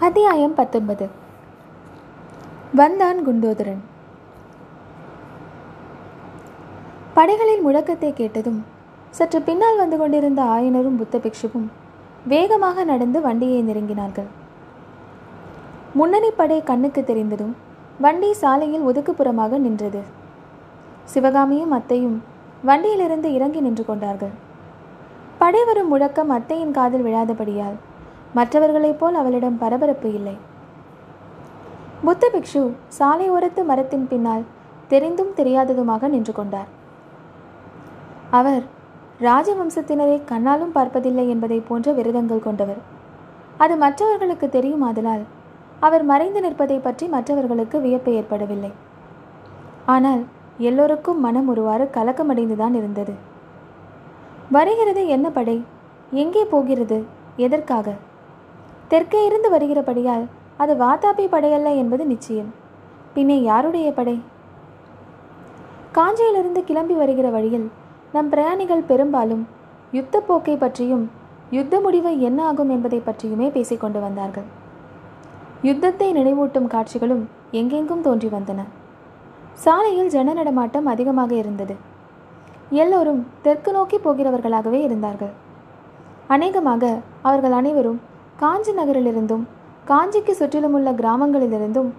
அத்தியாயம் பத்தொன்பது. வந்தான் குண்டோதரன். படைகளின் முழக்கத்தை கேட்டதும் சற்று பின்னால் வந்து கொண்டிருந்த ஆயனரும் புத்த பிக்ஷுவும் வேகமாக நடந்து வண்டியை நெருங்கினார்கள். முன்னணி படை கண்ணுக்கு தெரிந்ததும் வண்டி சாலையில் ஒதுக்குப்புறமாக நின்றது. சிவகாமியும் அத்தையும் வண்டியிலிருந்து இறங்கி நின்று கொண்டார்கள். படை வரும் முழக்கம் அத்தையின் காதில் விழாதபடியால் மற்றவர்களைப் போல் அவளிடம் பரபரப்பு இல்லை. புத்த பிக்ஷு சாலை ஓரத்து மரத்தின் பின்னால் தெரிந்தும் தெரியாததுமாக நின்று கொண்டார். அவர் ராஜவம்சத்தினரை கண்ணாலும் பார்ப்பதில்லை என்பதை போன்ற விரதங்கள் கொண்டவர். அது மற்றவர்களுக்கு தெரியுமாதலால் அவர் மறைந்து நிற்பதை பற்றி மற்றவர்களுக்கு வியப்பு ஏற்படவில்லை. ஆனால் எல்லோருக்கும் மனம் ஒருவாறு கலக்கமடைந்துதான் இருந்தது. வருகிறது என்ன படை? எங்கே போகிறது? எதற்காக? தெற்கே இருந்து வருகிறபடியால் அது வாதாபி படையல்ல என்பது நிச்சயம். பின்னே யாருடைய படை? காஞ்சியிலிருந்து கிளம்பி வருகிற வழியில் நம் பிரயாணிகள் பெரும்பாலும் யுத்த போக்கை பற்றியும் யுத்த முடிவு என்ன ஆகும் என்பதை பற்றியுமே பேசிக்கொண்டு வந்தார்கள். யுத்தத்தை நினைவூட்டும் காட்சிகளும் எங்கெங்கும் தோன்றி வந்தன. சாலையில் ஜன நடமாட்டம் அதிகமாக இருந்தது. எல்லோரும் தெற்கு நோக்கி போகிறவர்களாகவே இருந்தார்கள். அநேகமாக அவர்கள் அனைவரும் காஞ்சி நகரிலிருந்தும் காஞ்சிக்கு சுற்றிலுமுள்ள கிராமங்களிலிருந்தும்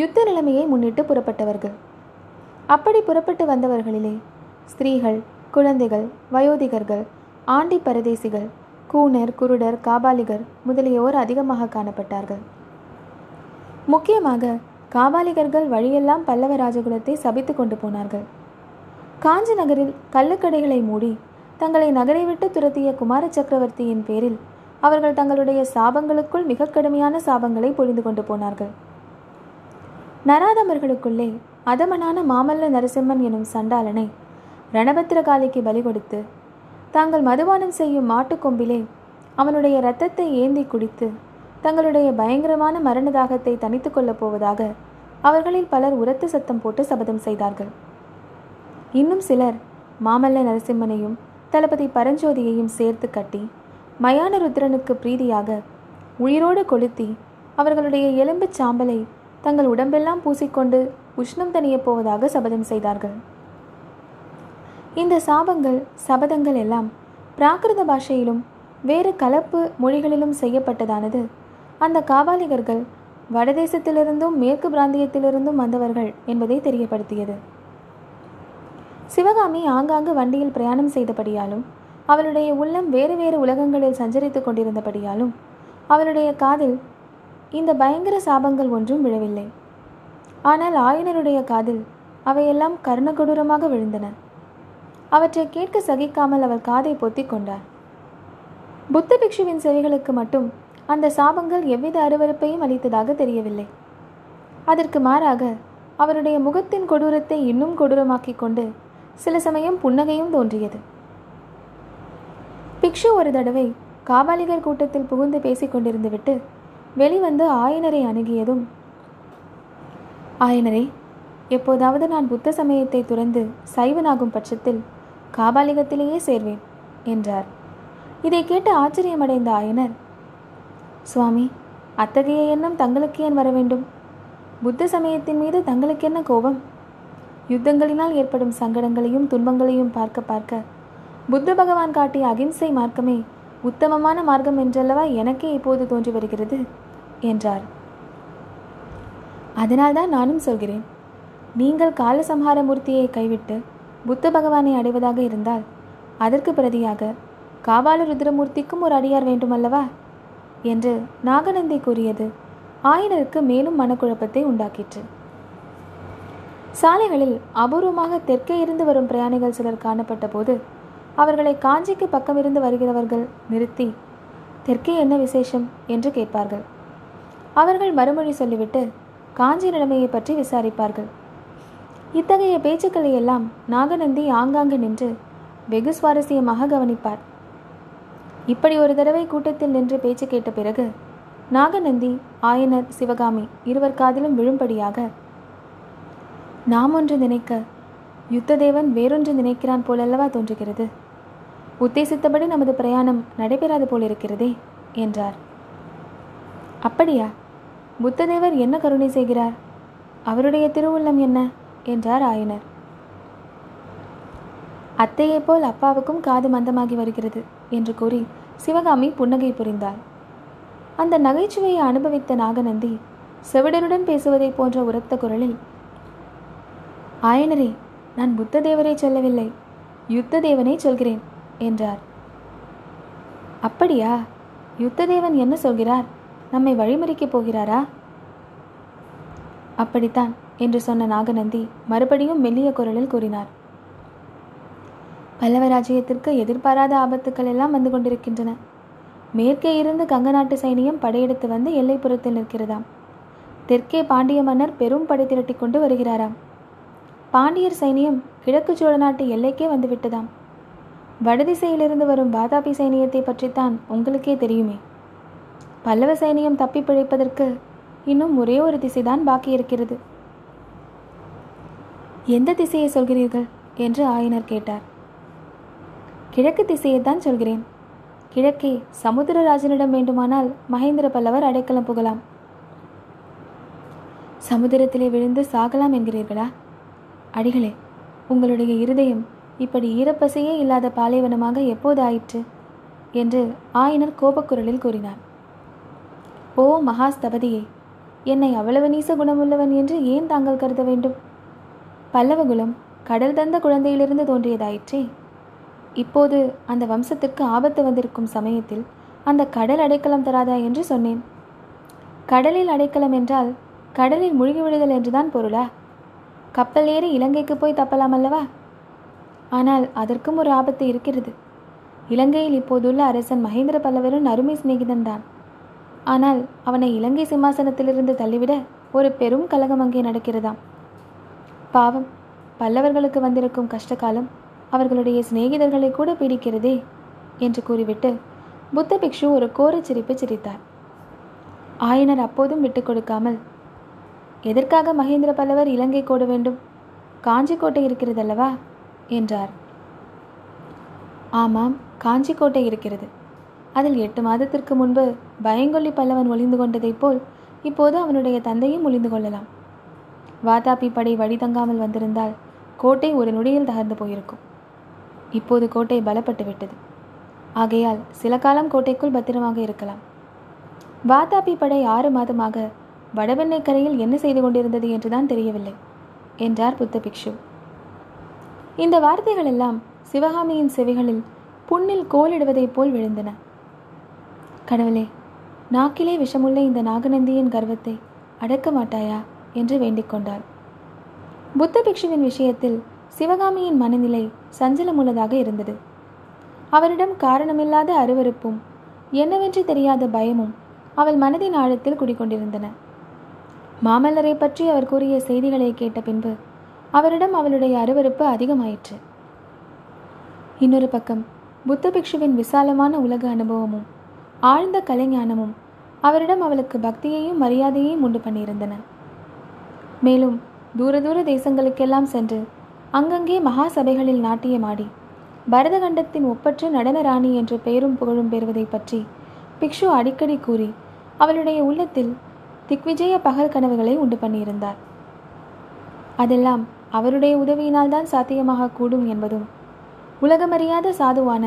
யுத்த நிலைமையை முன்னிட்டு புறப்பட்டவர்கள். அப்படி புறப்பட்டு வந்தவர்களிலே ஸ்திரீகள் குழந்தைகள் வயோதிகர்கள் ஆண்டி பரதேசிகள் கூனர் குருடர் காபாலிகர் முதலியோர் அதிகமாக காணப்பட்டார்கள். முக்கியமாக காபாலிகர்கள் வழியெல்லாம் பல்லவ ராஜகுலத்தை சபித்து கொண்டு போனார்கள். காஞ்சி நகரில் கள்ளுக்கடைகளை மூடி தங்களை நகரை விட்டு துரத்திய குமார சக்கரவர்த்தியின் பேரில் அவர்கள் தங்களுடைய சாபங்களுக்குள் மிக கடுமையான சாபங்களை பொழிந்து கொண்டு போனார்கள். நராதமர்களுக்குள்ளே அதமனான மாமல்ல நரசிம்மன் எனும் சண்டாளனை ரணபத்திரகாலிக்கு பலி கொடுத்து தாங்கள் மதுபானம் செய்யும் மாட்டுக்கொம்பிலே அவனுடைய இரத்தத்தை ஏந்தி குடித்து தங்களுடைய பயங்கரமான மரண தாகத்தை தனித்து கொள்ளப் போவதாக அவர்களில் பலர் உரத்து சத்தம் போட்டு சபதம் செய்தார்கள். இன்னும் சிலர் மாமல்ல நரசிம்மனையும் தளபதி பரஞ்சோதியையும் சேர்த்து கட்டி மயான ருத்ரனுக்கு பிரீதியாக உயிரோடு கொளுத்தி அவர்களுடைய எலும்புச் சாம்பலை தங்கள் உடம்பெல்லாம் பூசிக்கொண்டு உஷ்ணம் தணியப் போவதாக சபதம் செய்தார்கள். இந்த சாபங்கள் சபதங்கள் எல்லாம் பிராகிருத பாஷையிலும் வேறு கலப்பு மொழிகளிலும் செய்யப்பட்டதானது. அந்த காபாலிகர்கள் வடதேசத்திலிருந்தும் மேற்கு பிராந்தியத்திலிருந்தும் வந்தவர்கள் என்பதை தெரியப்படுத்தியது. சிவகாமி ஆங்காங்கு வண்டியில் பிரயாணம் செய்தபடியாலும் அவளுடைய உள்ளம் வேறு வேறு உலகங்களில் சஞ்சரித்துக் கொண்டிருந்தபடியாலும் அவளுடைய காதில் இந்த பயங்கர சாபங்கள் ஒன்றும் விழவில்லை. ஆனால் ஆயனருடைய காதில் அவையெல்லாம் கர்ணகொடூரமாக விழுந்தன. அவற்றை கேட்க சகிக்காமல் அவர் காதை பொத்திக் கொண்டார் புத்த பிக்ஷுவின் செவிகளுக்கு மட்டும் அந்த சாபங்கள் எவ்வித அருவருப்பையும் அளித்ததாக தெரியவில்லை. அதற்கு மாறாக அவருடைய முகத்தின் கொடூரத்தை இன்னும் கொடூரமாக்கிக் கொண்டு சில சமயம் புன்னகையும் தோன்றியது. பிக்ஷு ஒரு தடவை காபாலிகர் கூட்டத்தில் புகுந்து பேசிக் கொண்டிருந்து விட்டு வெளிவந்து ஆயனரை அணுகியதும் ஆயனரே எப்போதாவது நான் புத்த சமயத்தை துறந்து சைவனாகும் பட்சத்தில் காபாலிகத்திலேயே சேர்வேன் என்றார். இதை கேட்டு ஆச்சரியமடைந்த ஆயனர் சுவாமி அத்தகைய எண்ணம் தங்களுக்கு ஏன் வர வேண்டும்? புத்த சமயத்தின் மீது தங்களுக்கு என்ன கோபம்? யுத்தங்களினால் ஏற்படும் சங்கடங்களையும் துன்பங்களையும் பார்க்க பார்க்க புத்த பகவான் காட்டிய அகிம்சை மார்க்கமே உத்தமமான மார்க்கம் என்றல்லவா எனக்கே இப்போது தோன்றி வருகிறது? என்றார். அதனால்தான் நானும் சொல்கிறேன். நீங்கள் காலசம்ஹார மூர்த்தியை கைவிட்டு புத்த பகவானை அடைவதாக இருந்தால் அதற்கு பிரதியாக காவால ருத்ரமூர்த்திக்கும் ஒரு அடியார் வேண்டுமல்லவா? என்று நாகநந்தி கூறியது ஆயனருக்கு மேலும் மனக்குழப்பத்தை உண்டாக்கிற்று. சாலைகளில் அபூர்வமாக தெற்கே இருந்து வரும் பிரயாணிகள் சிலர் காணப்பட்ட போது அவர்களை காஞ்சிக்கு பக்கமிருந்து வருகிறவர்கள் நிறுத்தி தெற்கே என்ன விசேஷம்? என்று கேட்பார்கள். அவர்கள் மறுமொழி சொல்லிவிட்டு காஞ்சி நிலைமையை பற்றி விசாரிப்பார்கள். இத்தகைய பேச்சுக்களை எல்லாம் நாகநந்தி ஆங்காங்கு நின்று வெகு சுவாரஸ்யமாக கவனிப்பார். இப்படி ஒரு தடவை கூட்டத்தில் நின்று பேச்சு கேட்ட பிறகு நாகநந்தி ஆயனர் சிவகாமி இருவர் காதிலும் விழும்படியாக நாம் ஒன்று நினைக்க யுத்ததேவன் வேறொன்று நினைக்கிறான் போலல்லவா தோன்றுகிறது? உத்தேசித்தபடி நமது பிரயாணம் நடைபெறாது போலிருக்கிறதே என்றார். அப்படியா? புத்ததேவர் என்ன கருணை செய்கிறார்? அவருடைய திருவுள்ளம் என்ன? என்றார் ஆயனர். அத்தையைப் போல் அப்பாவுக்கும் காது மந்தமாகி வருகிறது என்று கூறி சிவகாமி புன்னகை புரிந்தாள். அந்த நகைச்சுவையை அனுபவித்த நாகநந்தி செவிடருடன் பேசுவதைப் போன்ற உரத்த குரலில் ஆயனரே நான் புத்த தேவரை சொல்லவில்லை. யுத்த தேவனை சொல்கிறேன். என்றார். அப்படியா? யுத்ததேவன் என்ன சொல்கிறார்? நம்மை வழிமறிக்கப் போகிறாரா? அப்படித்தான் என்று சொன்ன நாகநந்தி மறுபடியும் மெல்லிய குரலில் கூறினார். பல்லவ ராஜ்யத்திற்கு எதிர்பாராத ஆபத்துக்கள் எல்லாம் வந்து கொண்டிருக்கின்றன. மேற்கே இருந்து கங்க நாட்டு சைனியம் படையெடுத்து வந்து எல்லைப்புறத்தில் நிற்கிறதாம். தெற்கே பாண்டிய மன்னர் பெரும் படை திரட்டி கொண்டு வருகிறாராம். பாண்டியர் சைனியம் கிழக்கு சோழ நாட்டு எல்லைக்கே வந்து விட்டதாம். வடதிசையிலிருந்து வரும் வாதாபி சைனியத்தை பற்றித்தான் உங்களுக்கே தெரியுமே. பல்லவ சைனியம் தப்பி பிழைப்பதற்கு இன்னும் ஒரே ஒரு திசைதான் பாக்கி இருக்கிறது. எந்த திசையை சொல்கிறீர்கள்? என்று ஆயனர் கேட்டார். கிழக்கு திசையை தான் சொல்கிறேன். கிழக்கே சமுத்திரராஜனிடம் வேண்டுமானால் மகேந்திர பல்லவர் அடைக்கலம் புகலாம். சமுதிரத்திலே விழுந்து சாகலாம் என்கிறீர்களா? அடிகளே உங்களுடைய இருதயம் இப்படி ஈரப்பசையே இல்லாத பாலைவனமாக எப்போது ஆயிற்று என்று ஆயனர் கோபக்குரலில் கூறினார். ஓ மகாஸ்தபதியே என்னை அவ்வளவு நீச குணமுள்ளவன் என்று ஏன் தாங்கள் கருத வேண்டும்? பல்லவகுலம் கடல் தந்த குழந்தையிலிருந்து தோன்றியதாயிற்றே. இப்போது அந்த வம்சத்திற்கு ஆபத்து வந்திருக்கும் சமயத்தில் அந்த கடல் அடைக்கலம் தராதா என்று சொன்னேன். கடலில் அடைக்கலம் என்றால் கடலில் மூழ்கிவிடுதல் என்றுதான் பொருளா? கப்பல் ஏறி இலங்கைக்கு போய் தப்பலாம் அல்லவா? ஆனால் அதற்கும் ஒரு ஆபத்து இருக்கிறது. இலங்கையில் இப்போதுள்ள அரசன் மகேந்திர பல்லவரும் அருமை சிநேகிதன் தான். ஆனால் அவனை இலங்கை சிம்மாசனத்திலிருந்து தள்ளிவிட ஒரு பெரும் கலகம் அங்கே நடக்கிறதாம். பாவம் பல்லவர்களுக்கு வந்திருக்கும் கஷ்டகாலம் அவர்களுடைய சிநேகிதர்களை கூட பீடிக்கிறதே என்று கூறிவிட்டு புத்த பிக்ஷு ஒரு கோரச் சிரிப்பு சிரித்தார். ஆயனர் அப்போதும் விட்டுக் கொடுக்காமல் எதற்காக மகேந்திர பல்லவர் இலங்கை கோட வேண்டும்? காஞ்சி கோட்டை இருக்கிறதல்லவா? என்றார். ஆமாம் காஞ்சி கோட்டை இருக்கிறது. அதில் எட்டு மாதத்திற்கு முன்பு பயங்கொல்லி பல்லவன் ஒளிந்து கொண்டதைப் போல் இப்போது அவனுடைய தந்தையும் ஒளிந்து கொள்ளலாம். வாதாபி படை வழி தங்காமல் வந்திருந்தால் கோட்டை ஒரு நொடியில் தகர்ந்து போயிருக்கும். இப்போது கோட்டை பலப்பட்டு விட்டது. ஆகையால் சில காலம் கோட்டைக்குள் பத்திரமாக இருக்கலாம். வாதாபி படை ஆறு மாதமாக வடவெண்ணை கரையில் என்ன செய்து கொண்டிருந்தது என்றுதான் தெரியவில்லை என்றார் புத்த பிக்ஷு இந்த வார்த்தைகள் எல்லாம் சிவகாமியின் செவிகளில் புண்ணில் கோலிடுவதைப் போல் விழுந்தன. கடவுளே நாக்கிலே விஷமுள்ள இந்த நாகநந்தியின் கர்வத்தை அடக்க மாட்டாயா? என்று வேண்டிக் கொண்டாள். புத்த பிக்ஷுவின் விஷயத்தில் சிவகாமியின் மனநிலை சஞ்சலமுள்ளதாக இருந்தது. அவரிடம் காரணமில்லாத அருவருப்பும் என்னவென்று தெரியாத பயமும் அவள் மனதின் ஆழத்தில் குடிக்கொண்டிருந்தன. மாமல்லரை பற்றி அவர் கூறிய செய்திகளை கேட்ட பின்பு அவரிடம் அவளுடைய அருவருப்பு அதிகமாயிற்று. இன்னொரு பக்கம் புத்த பிக்ஷுவின் விசாலமான உலக அனுபவமும் ஆழ்ந்த கலைஞானமும் அவரிடம் அவளுக்கு பக்தியையும் மரியாதையையும் உண்டு பண்ணியிருந்தன. மேலும் தூர தூர தேசங்களுக்கெல்லாம் சென்று அங்கங்கே மகா சபைகளில் நாட்டியமாடி பரதகண்டத்தின் ஒப்பற்ற நடன ராணி என்ற பெயரும் புகழும் பெறுவதை பற்றி பிக்ஷு அடிக்கடி கூறி அவளுடைய உள்ளத்தில் திக்விஜய பகல் கனவுகளை உண்டு பண்ணியிருந்தார். அதெல்லாம் அவருடைய உதவியினால் தான் சாத்தியமாக கூடும் என்பதும் உலகமறியாத சாதுவான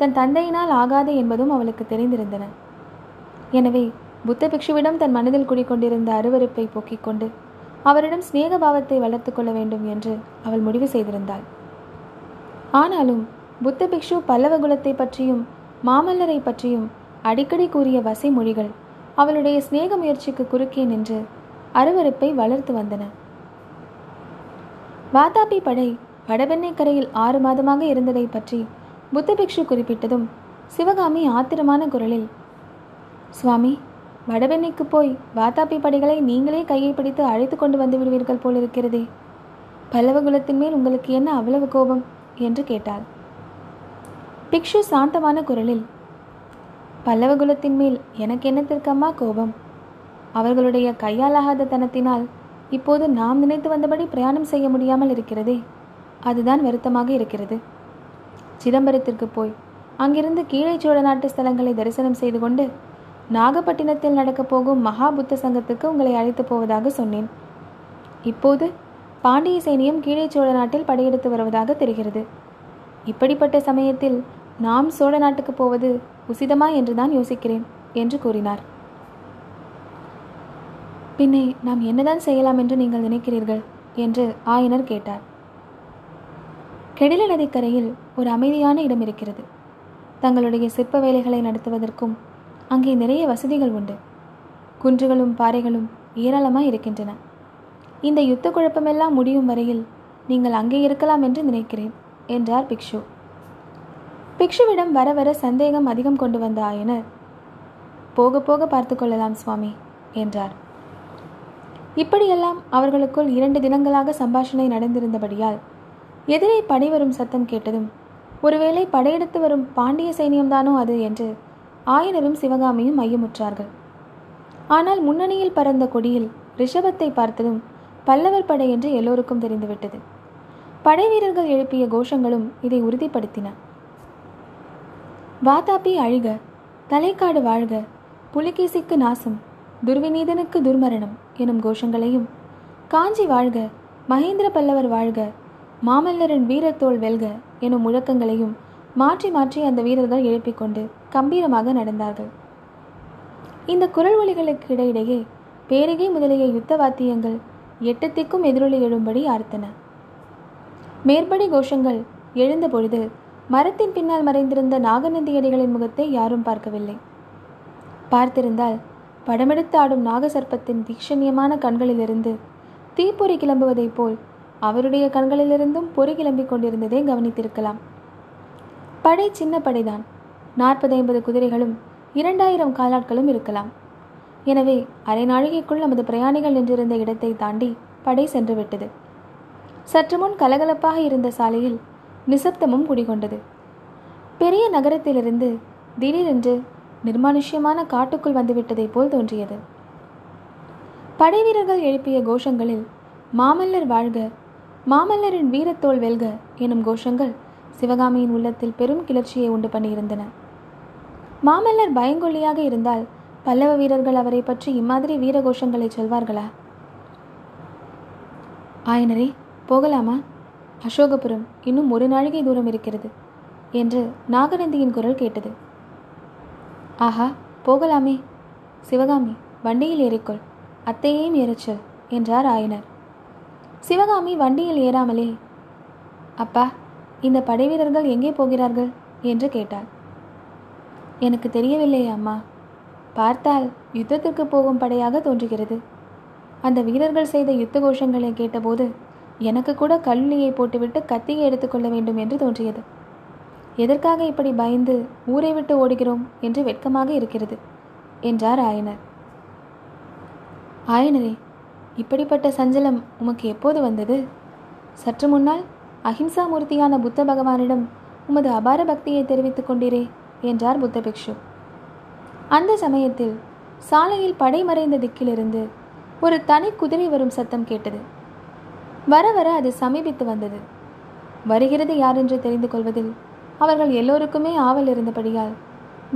தன் தந்தையினால் ஆகாது என்பதும் அவளுக்கு தெரிந்திருந்தன. எனவே புத்த பிக்ஷுவிடம் தன் மனதில் குடிக்கொண்டிருந்த அருவருப்பை போக்கிக் கொண்டு அவரிடம் சிநேக பாவத்தை வளர்த்து கொள்ள வேண்டும் என்று அவள் முடிவு செய்திருந்தாள். ஆனாலும் புத்த பிக்ஷு பல்லவ குலத்தை பற்றியும் மாமல்லரை பற்றியும் அடிக்கடி கூறிய வசை மொழிகள் அவளுடைய சிநேக முயற்சிக்கு குறுக்கே நின்று அருவருப்பை வளர்த்து வந்தன. வாதாபி படை வடபெண்ணை கரையில் ஆறு மாதமாக இருந்ததை பற்றி புத்த பிக்ஷு குறிப்பிட்டதும் சிவகாமி ஆத்திரமான குரலில் சுவாமி வடவெண்ணைக்கு போய் வாதாபி படைகளை நீங்களே கையை பிடித்து அழைத்து கொண்டு வந்து விடுவீர்கள் போலிருக்கிறதே. பல்லவ குலத்தின் மேல் உங்களுக்கு என்ன அவ்வளவு கோபம்? என்று கேட்டாள். பிக்ஷு சாந்தமான குரலில் பல்லவ குலத்தின் மேல் எனக்கு என்னத்திற்கம்மா கோபம்? அவர்களுடைய கையாலாகாத தனத்தினால் இப்போது நாம் நினைத்து வந்தபடி பிரயாணம் செய்ய முடியாமல் இருக்கிறதே. அதுதான் வருத்தமாக இருக்கிறது. சிதம்பரத்திற்கு போய் அங்கிருந்து கீழே சோழ நாட்டு ஸ்தலங்களை தரிசனம் செய்து கொண்டு நாகப்பட்டினத்தில் நடக்கப் போகும் மகா புத்த சங்கத்துக்கு உங்களை அழைத்து போவதாக சொன்னேன். இப்போது பாண்டிய சேனியும் கீழே சோழ நாட்டில் படையெடுத்து வருவதாக தெரிகிறது. இப்படிப்பட்ட சமயத்தில் நாம் சோழ நாட்டுக்கு போவது உசிதமா என்றுதான் யோசிக்கிறேன் என்று கூறினார். பின்னே நாம் என்னதான் செய்யலாம் என்று நீங்கள் நினைக்கிறீர்கள்? என்று ஆயனர் கேட்டார். கெடில நதிக்கரையில் ஒரு அமைதியான இடம் இருக்கிறது. தங்களுடைய சிற்ப வேலைகளை நடத்துவதற்கும் அங்கே நிறைய வசதிகள் உண்டு. குன்றுகளும் பாறைகளும் ஏராளமாக இருக்கின்றன. இந்த யுத்த குழப்பமெல்லாம் முடியும் வரையில் நீங்கள் அங்கே இருக்கலாம் என்று நினைக்கிறேன் என்றார் பிக்ஷு. பிக்ஷுவிடம் வர வர சந்தேகம் அதிகம் கொண்டு வந்த ஆயனர் போக போக பார்த்து கொள்ளலாம் சுவாமி என்றார். இப்படியெல்லாம் அவர்களுக்குள் இரண்டு தினங்களாக சம்பாஷணை நடந்திருந்தபடியால் எதிரே படை வரும் சத்தம் கேட்டதும் ஒருவேளை படையெடுத்து வரும் பாண்டிய சைனியம்தானோ அது என்று ஆயனரும் சிவகாமியும் ஐயமுற்றார்கள். ஆனால் முன்னணியில் பறந்த கொடியில் ரிஷபத்தை பார்த்ததும் பல்லவர் படை என்று எல்லோருக்கும் தெரிந்துவிட்டது. படை வீரர்கள் எழுப்பிய கோஷங்களும் இதை உறுதிப்படுத்தின. வாதாபி அழிக தலைக்காடு வாழ்க புலிகேசிக்கு நாசம் துர்விநீதனுக்கு துர்மரணம். எனும் கோஷங்களையும் காஞ்சி வாழ்க மகேந்திர பல்லவர் வாழ்க மாமல்லரின் வீரத்தோல் வெல்க எனும் முழக்கங்களையும் மாற்றி மாற்றி அந்த வீரர்கள் எழுப்பிக் கொண்டு கம்பீரமாக நடந்தார்கள். இந்த குரல் ஒலிகளுக்கு இடையிடையே பேரிகை முதலிய யுத்த வாத்தியங்கள் எட்டத்திற்கும் எதிரொலி எழும்படி ஆர்த்தன. மேற்படி கோஷங்கள் எழுந்த பொழுது மரத்தின் பின்னால் மறைந்திருந்த நாகநந்தியடிகளின் முகத்தை யாரும் பார்க்கவில்லை. பார்த்திருந்தால் படமெடுத்து ஆடும் நாகசர்ப்பத்தின் தீக்ஷணியமான கண்களிலிருந்து தீப்பொறி கிளம்புவதைப் போல் அவருடைய கண்களிலிருந்தும் பொறி கிளம்பிக் கொண்டிருந்ததை கவனித்திருக்கலாம். படை சின்ன படைதான். நாற்பது ஐம்பது குதிரைகளும் இரண்டாயிரம் காலாட்களும் இருக்கலாம். எனவே அரை நாழிகைக்குள் நமது பிரயாணிகள் நின்றிருந்த இடத்தை தாண்டி படை சென்றுவிட்டது. சற்று முன் கலகலப்பாக இருந்த சாலையில் நிசப்தமும் குடிகொண்டது. பெரிய நகரத்திலிருந்து திடீரென்று நிர்மானுஷ்யமான காட்டுக்குள் வந்துவிட்டதைப் போல் தோன்றியது. படை வீரர்கள் எழுப்பிய கோஷங்களில் மாமல்லர் வாழ்க மாமல்லரின் வீரத்தோல் வெல்க எனும் கோஷங்கள் சிவகாமியின் உள்ளத்தில் பெரும் கிளர்ச்சியை உண்டு பண்ணியிருந்தன. மாமல்லர் பயங்கொல்லியாக இருந்தால் பல்லவ வீரர்கள் அவரை பற்றி இம்மாதிரி வீர கோஷங்களை சொல்வார்களா? ஆயனரே போகலாமா? அசோகபுரம் இன்னும் ஒரு நாழிகை தூரம் இருக்கிறது என்று நாகநந்தியின் குரல் கேட்டது. ஆஹா போகலாமே. சிவகாமி வண்டியில் ஏறிக்கொள். அத்தையையும் ஏறச்சொல் என்றார் ஆயனர். சிவகாமி வண்டியில் ஏறாமலே அப்பா இந்த படை வீரர்கள் எங்கே போகிறார்கள்? என்று கேட்டாள். எனக்கு தெரியவில்லையே அம்மா. பார்த்தால் யுத்தத்திற்கு போகும் படையாக தோன்றுகிறது. அந்த வீரர்கள் செய்த யுத்த கோஷங்களை கேட்டபோது எனக்கு கூட கல்லியை போட்டுவிட்டு கத்தியை எடுத்துக்கொள்ள வேண்டும் என்று தோன்றியது. எதற்காக இப்படி பயந்து ஊரை விட்டு ஓடுகிறோம் என்று வெட்கமாக இருக்கிறது? என்றார் ஆயனர். ஆயனரே இப்படிப்பட்ட சஞ்சலம் உமக்கு எப்போது வந்தது? சற்று முன்னால் அஹிம்சா மூர்த்தியான புத்த பகவானிடம் உமது அபார பக்தியை தெரிவித்துக் கொண்டீரே என்றார் புத்த பிக்ஷு. அந்த சமயத்தில் சாலையில் படை மறைந்த திக்கிலிருந்து ஒரு தனி குதிரை வரும் சத்தம் கேட்டது. வர வர அது சமீபித்து வந்தது. வருகிறது யார் என்று தெரிந்து கொள்வதில் அவர்கள் எல்லோருக்குமே ஆவல் இருந்தபடியால்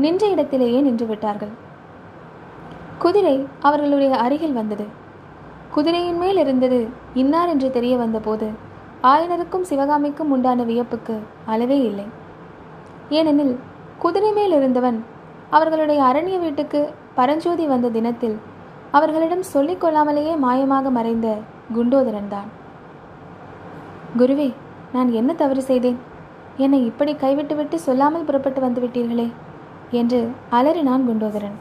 நின்ற இடத்திலேயே நின்று விட்டார்கள் குதிரை அவர்களுடைய அருகில் வந்தது. குதிரையின் மேல் இருந்தது இன்னார் என்று தெரிய வந்தபோது ஆயனருக்கும் சிவகாமிக்கும் உண்டான வியப்புக்கு அளவே இல்லை. ஏனெனில் குதிரை மேல் இருந்தவன் அவர்களுடைய அரண்ய வீட்டுக்கு பரஞ்சோதி வந்த தினத்தில் அவர்களிடம் சொல்லிக் கொள்ளாமலேயே மாயமாக மறைந்த குண்டோதரன் தான் குருவே நான் என்ன தவறு செய்தேன்? என்னை இப்படி கைவிட்டுவிட்டு சொல்லாமல் புறப்பட்டு வந்துவிட்டீர்களே என்று அலறினான் குண்டோதரன்.